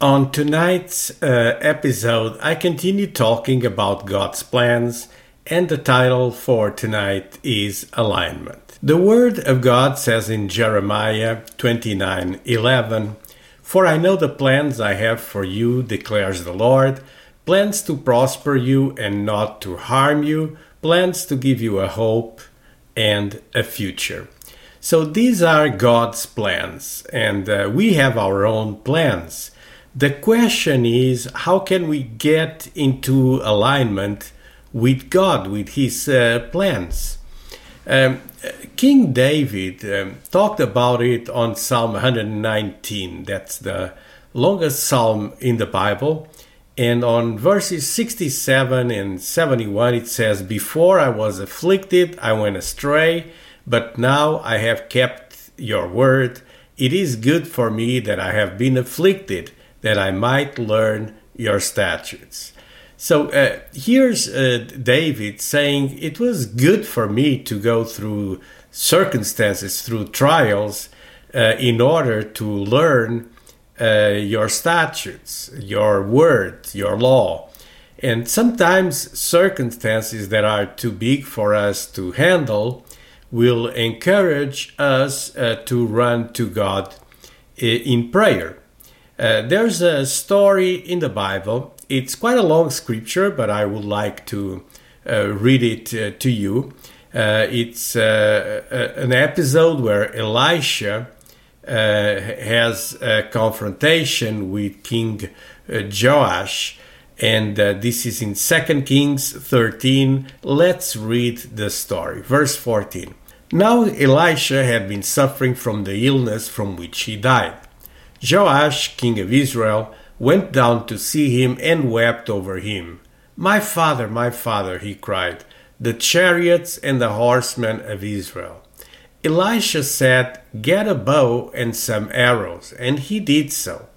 On tonight's uh, episode, I continue talking about God's plans, and the title for tonight is Alignment. The Word of God says in Jeremiah 29 11, For I know the plans I have for you, declares the Lord plans to prosper you and not to harm you, plans to give you a hope and a future. So these are God's plans, and uh, we have our own plans. The question is how can we get into alignment with God, with His uh, plans? Um, King David um, talked about it on Psalm 119. That's the longest psalm in the Bible. And on verses 67 and 71, it says, Before I was afflicted, I went astray, but now I have kept your word. It is good for me that I have been afflicted, that I might learn your statutes. So uh, here's uh, David saying, It was good for me to go through circumstances, through trials, uh, in order to learn uh, your statutes, your word, your law. And sometimes circumstances that are too big for us to handle will encourage us uh, to run to God uh, in prayer. Uh, there's a story in the Bible. It's quite a long scripture, but I would like to uh, read it uh, to you. it's an episode where Elisha uh, has a confrontation with King uh, Joash, and uh, this is in 2 Kings 13. Let's read the story. Verse 14. Now Elisha had been suffering from the illness from which he died. Joash, king of Israel, went down to see him and wept over him. My father, my father, he cried, the chariots and the horsemen of Israel. Elisha said, Get a bow and some arrows, and he did so.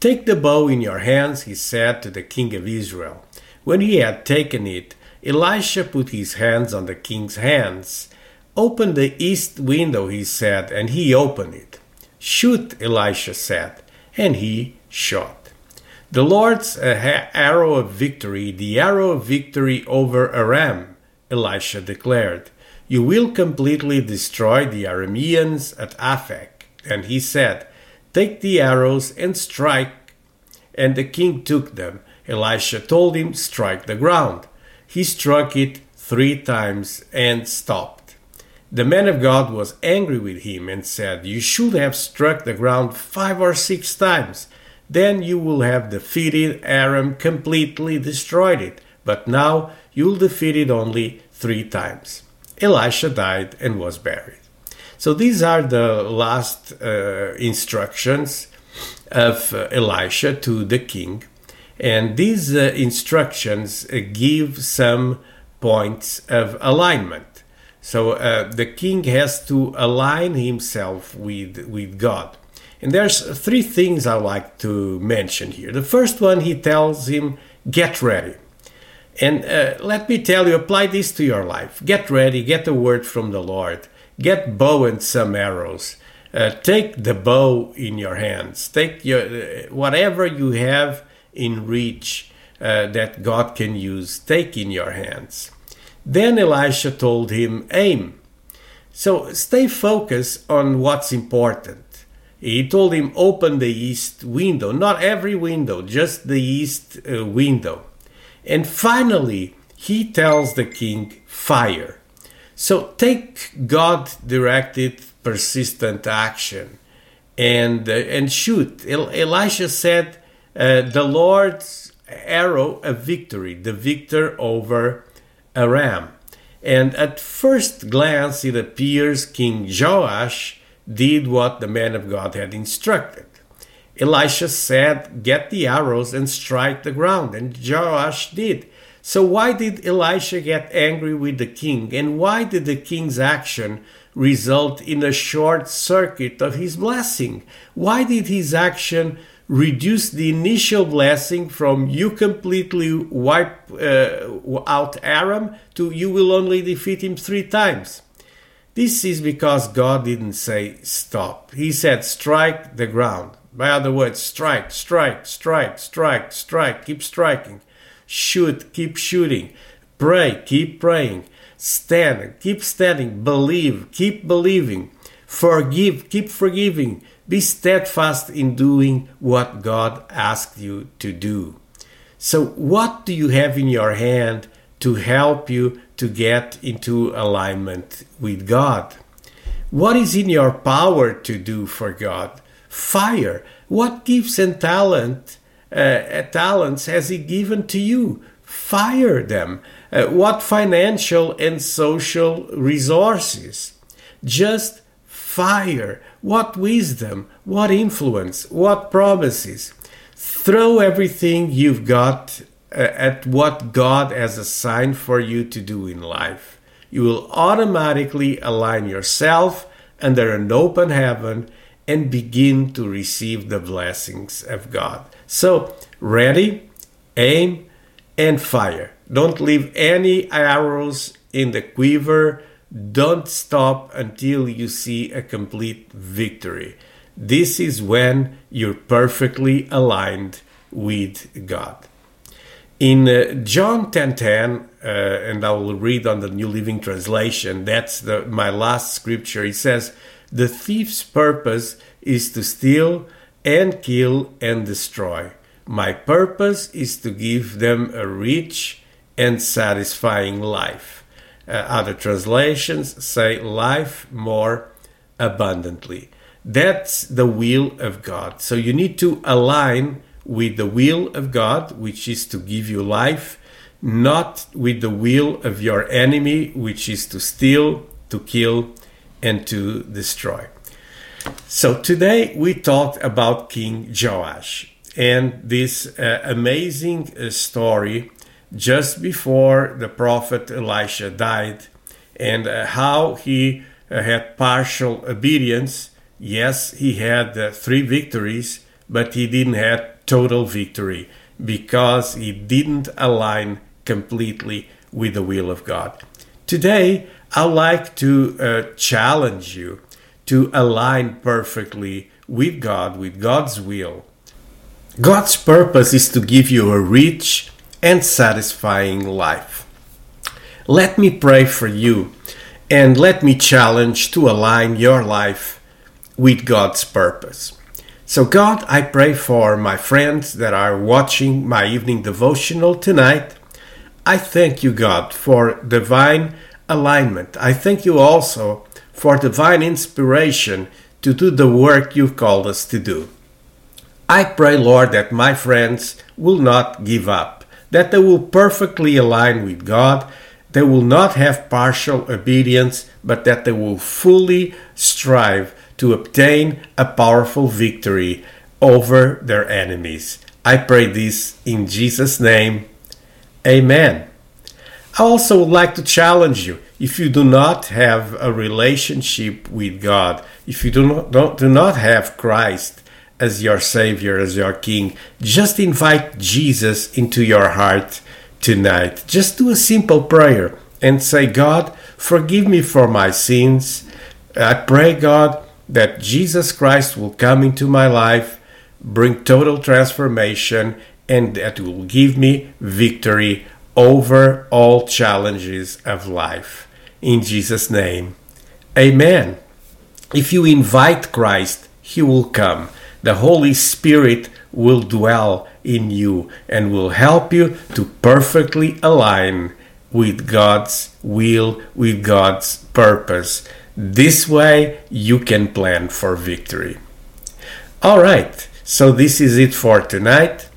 Take the bow in your hands, he said to the king of Israel. When he had taken it, Elisha put his hands on the king's hands. Open the east window, he said, and he opened it. Shoot, Elisha said, and he shot. The Lord's uh, arrow of victory, the arrow of victory over Aram, Elisha declared. You will completely destroy the Arameans at Aphek. And he said, Take the arrows and strike. And the king took them. Elisha told him, Strike the ground. He struck it three times and stopped. The man of God was angry with him and said, You should have struck the ground five or six times. Then you will have defeated Aram completely destroyed it. But now you'll defeat it only three times. Elisha died and was buried. So these are the last uh, instructions of uh, Elisha to the king. And these uh, instructions uh, give some points of alignment. So uh, the king has to align himself with, with God. And there's three things I like to mention here. The first one, he tells him, get ready. And uh, let me tell you, apply this to your life. Get ready, get a word from the Lord, get bow and some arrows. Uh, take the bow in your hands. Take your uh, whatever you have in reach uh, that God can use. Take in your hands. Then Elisha told him, "Aim." So stay focused on what's important. He told him, "Open the east window. Not every window, just the east uh, window." And finally, he tells the king, fire. So take God directed, persistent action and, uh, and shoot. El- Elisha said, uh, The Lord's arrow of victory, the victor over Aram. And at first glance, it appears King Joash did what the man of God had instructed. Elisha said, Get the arrows and strike the ground. And Joash did. So, why did Elisha get angry with the king? And why did the king's action result in a short circuit of his blessing? Why did his action reduce the initial blessing from you completely wipe uh, out Aram to you will only defeat him three times? This is because God didn't say stop. He said strike the ground. By other words, strike, strike, strike, strike, strike, keep striking. Shoot, keep shooting. Pray, keep praying. Stand, keep standing. Believe, keep believing. Forgive, keep forgiving. Be steadfast in doing what God asked you to do. So, what do you have in your hand to help you to get into alignment with God? What is in your power to do for God? Fire. What gifts and talent, uh, talents has He given to you? Fire them. Uh, what financial and social resources? Just fire, what wisdom, what influence, what promises. Throw everything you've got uh, at what God has assigned for you to do in life. You will automatically align yourself under an open heaven and begin to receive the blessings of God. So, ready, aim, and fire. Don't leave any arrows in the quiver don't stop until you see a complete victory. This is when you're perfectly aligned with God. In uh, John 10:10, 10, uh, and I will read on the New Living Translation. That's the, my last scripture. It says, "The thief's purpose is to steal and kill and destroy. My purpose is to give them a rich and satisfying life." Uh, other translations say life more abundantly. That's the will of God. So you need to align with the will of God, which is to give you life, not with the will of your enemy, which is to steal, to kill, and to destroy. So today we talked about King Joash and this uh, amazing uh, story just before the prophet Elisha died, and uh, how he uh, had partial obedience. Yes, he had uh, three victories, but he didn't have total victory because he didn't align completely with the will of God. Today, I'd like to uh, challenge you to align perfectly with God, with God's will. God's purpose is to give you a rich and satisfying life. Let me pray for you and let me challenge to align your life with God's purpose. So, God, I pray for my friends that are watching my evening devotional tonight. I thank you, God, for divine alignment. I thank you also for divine inspiration to do the work you've called us to do. I pray, Lord, that my friends will not give up that they will perfectly align with God, they will not have partial obedience, but that they will fully strive to obtain a powerful victory over their enemies. I pray this in Jesus' name. Amen. I also would like to challenge you if you do not have a relationship with God, if you do not, don't, do not have Christ, as your Savior, as your King. Just invite Jesus into your heart tonight. Just do a simple prayer and say, God, forgive me for my sins. I pray, God, that Jesus Christ will come into my life, bring total transformation, and that will give me victory over all challenges of life. In Jesus' name, Amen. If you invite Christ, He will come the Holy Spirit will dwell in you and will help you to perfectly align with God's will, with God's purpose. This way you can plan for victory. All right, so this is it for tonight.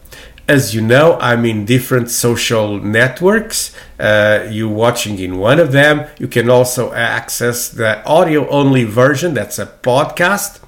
As you know, I'm in different social networks. Uh, you watching in one of them. You can also access the audio only version, that's a podcast.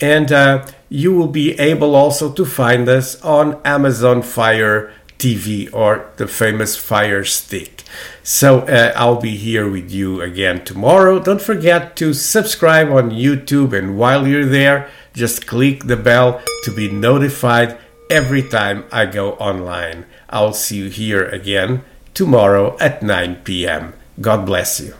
And uh, you will be able also to find us on Amazon Fire TV or the famous Fire Stick. So uh, I'll be here with you again tomorrow. Don't forget to subscribe on YouTube, and while you're there, just click the bell to be notified every time I go online. I'll see you here again tomorrow at 9 p.m. God bless you.